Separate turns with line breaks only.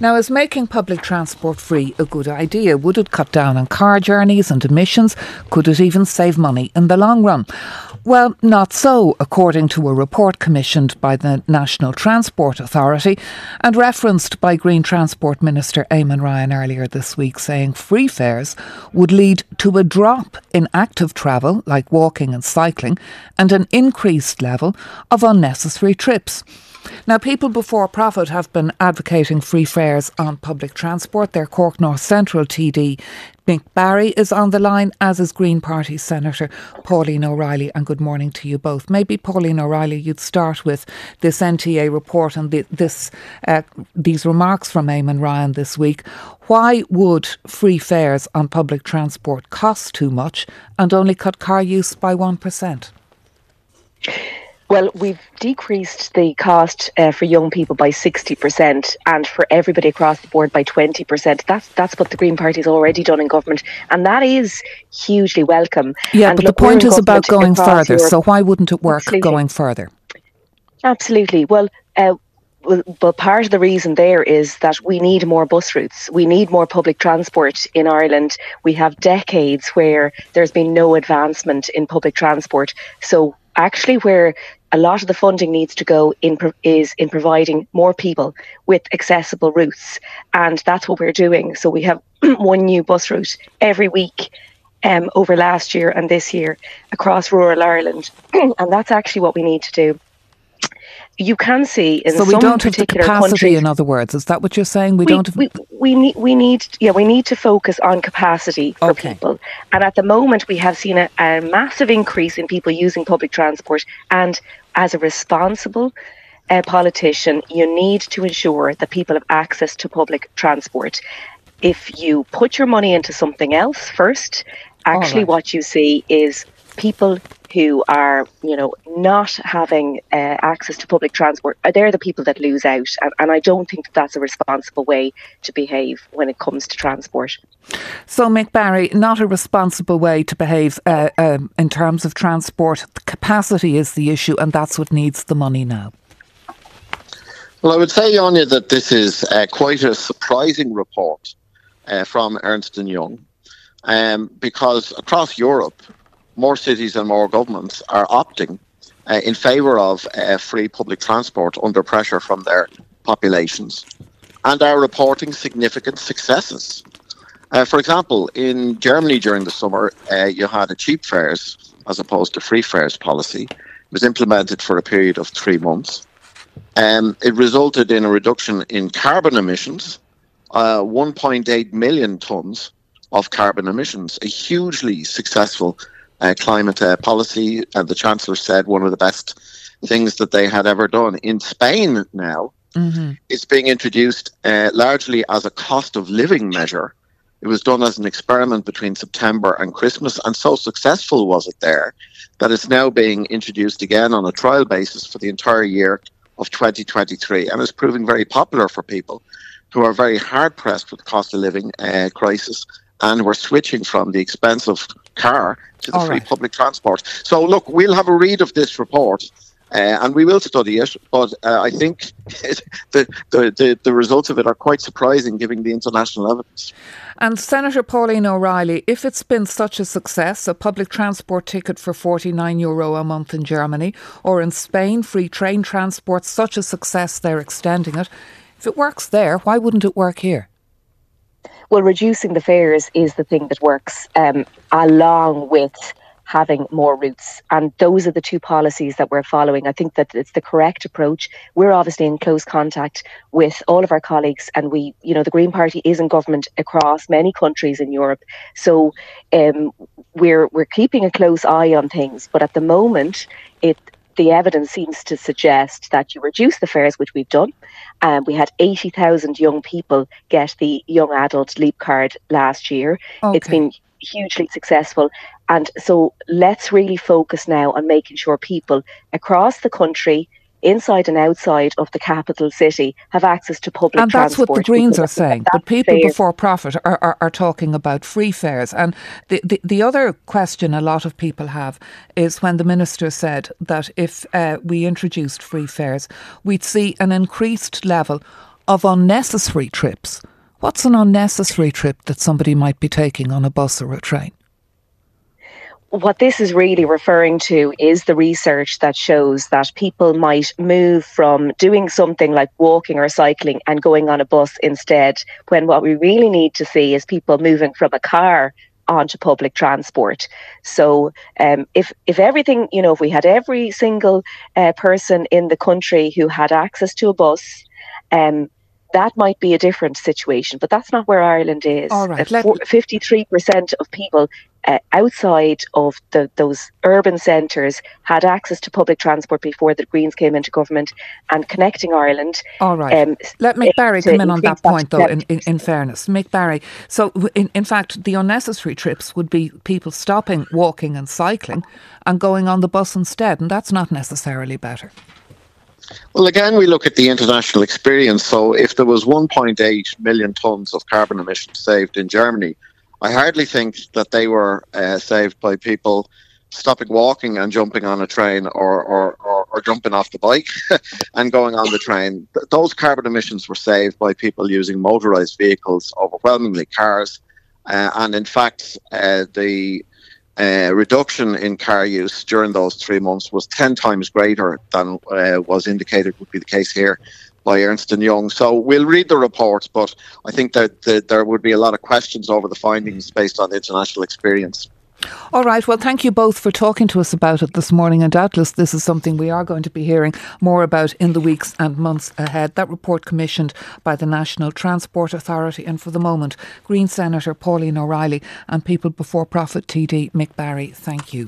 Now, is making public transport free a good idea? Would it cut down on car journeys and emissions? Could it even save money in the long run? Well, not so, according to a report commissioned by the National Transport Authority and referenced by Green Transport Minister Eamon Ryan earlier this week, saying free fares would lead to a drop in active travel, like walking and cycling, and an increased level of unnecessary trips. Now, people before profit have been advocating free fares on public transport. Their Cork North Central TD Mick Barry is on the line, as is Green Party Senator Pauline O'Reilly. And good morning to you both. Maybe Pauline O'Reilly, you'd start with this NTA report and the, this uh, these remarks from Eamon Ryan this week. Why would free fares on public transport cost too much and only cut car use by one percent?
Well, we've decreased the cost uh, for young people by 60% and for everybody across the board by 20%. That's that's what the Green Party's already done in government and that is hugely welcome.
Yeah,
and
but
look,
the point is about going further.
Europe.
So why wouldn't it work
Absolutely.
going further?
Absolutely. Well, uh, but part of the reason there is that we need more bus routes. We need more public transport in Ireland. We have decades where there's been no advancement in public transport. So actually, where a lot of the funding needs to go in is in providing more people with accessible routes, and that's what we're doing. So we have one new bus route every week. Um, over last year and this year across rural Ireland, and that's actually what we need to do you can see in
so we
some
don't have the
particular
capacity.
countries,
In other words, is that what you're saying? We,
we,
don't have.
we, we need we need yeah we need to focus on capacity for
Okay.
people and at the moment we have seen a, a massive increase in people using public transport and as a responsible uh, politician you need to ensure that people have access to public transport if you put your money into something else first actually
right.
what you see is people who are you know not having uh, access to public transport, they're the people that lose out and, and i don't think that that's a responsible way to behave when it comes to transport
So, Mick Barry, not a responsible way to behave uh, um, in terms of transport. The capacity is the issue, and that's what needs the money now.
Well, I would say, Anya, that this is uh, quite a surprising report uh, from Ernst and Young, um, because across Europe, more cities and more governments are opting uh, in favour of uh, free public transport under pressure from their populations, and are reporting significant successes. Uh, for example, in Germany during the summer, uh, you had a cheap fares as opposed to free fares policy. It was implemented for a period of three months. Um, it resulted in a reduction in carbon emissions, uh, 1.8 million tons of carbon emissions, a hugely successful uh, climate uh, policy. And the Chancellor said one of the best things that they had ever done. In Spain now, it's being introduced uh, largely as a cost of living measure. It was done as an experiment between September and Christmas, and so successful was it there that it's now being introduced again on a trial basis for the entire year of 2023, and is proving very popular for people who are very hard pressed with the cost of living uh, crisis and we're switching from the expensive car to the
All
free
right.
public transport. So, look, we'll have a read of this report. Uh, and we will study it, but uh, I think the, the, the, the results of it are quite surprising given the international evidence.
And Senator Pauline O'Reilly, if it's been such a success, a public transport ticket for 49 euro a month in Germany, or in Spain, free train transport, such a success they're extending it. If it works there, why wouldn't it work here?
Well reducing the fares is the thing that works um, along with having more routes. And those are the two policies that we're following. I think that it's the correct approach. We're obviously in close contact with all of our colleagues and we you know the green party is in government across many countries in europe. So um, we're we're keeping a close eye on things. But at the moment it the evidence seems to suggest that you reduce the fares, which we've done. Um, we had 80,000 young people get the young adult leap card last year. It's been hugely successful. And so let's really focus now on making sure people across the country, inside and outside of the capital city, have access to public
And that's
transport.
what the Greens are saying. But people
fair.
before profit are, are, are talking about free fares. And the, the, the other question a lot of people have is when the Minister said that if uh, we introduced free fares, we'd see an increased level of unnecessary trips. What's an unnecessary trip that somebody might be taking on a bus or a train?
What this is really referring to is the research that shows that people might move from doing something like walking or cycling and going on a bus instead, when what we really need to see is people moving from a car onto public transport. So um, if if everything, you know, if we had every single uh, person in the country who had access to a bus, um, that might be a different situation, but that's not where Ireland is.
All right. Uh,
53% of people uh, outside of the, those urban centres had access to public transport before the Greens came into government and connecting Ireland.
All right. Um, Let Mick Barry come in on that point, though, in, in, in, fairness. Mick Barry. So, in, in fact, the unnecessary trips would be people stopping walking and cycling and going on the bus instead, and that's not necessarily better.
Well, again, we look at the international experience. So, if there was 1.8 million tonnes of carbon emissions saved in Germany, I hardly think that they were uh, saved by people stopping walking and jumping on a train or, or, or, or jumping off the bike and going on the train. Those carbon emissions were saved by people using motorized vehicles, overwhelmingly cars. Uh, and in fact, uh, the uh, reduction in car use during those three months was 10 times greater than uh, was indicated would be the case here by Ernst & Young. So we'll read the reports, but I think that, that there would be a lot of questions over the findings mm. based on the international experience.
All right. Well, thank you both for talking to us about it this morning. And doubtless, this is something we are going to be hearing more about in the weeks and months ahead. That report commissioned by the National Transport Authority. And for the moment, Green Senator Pauline O'Reilly and People Before Profit TD Mick Barry, thank you.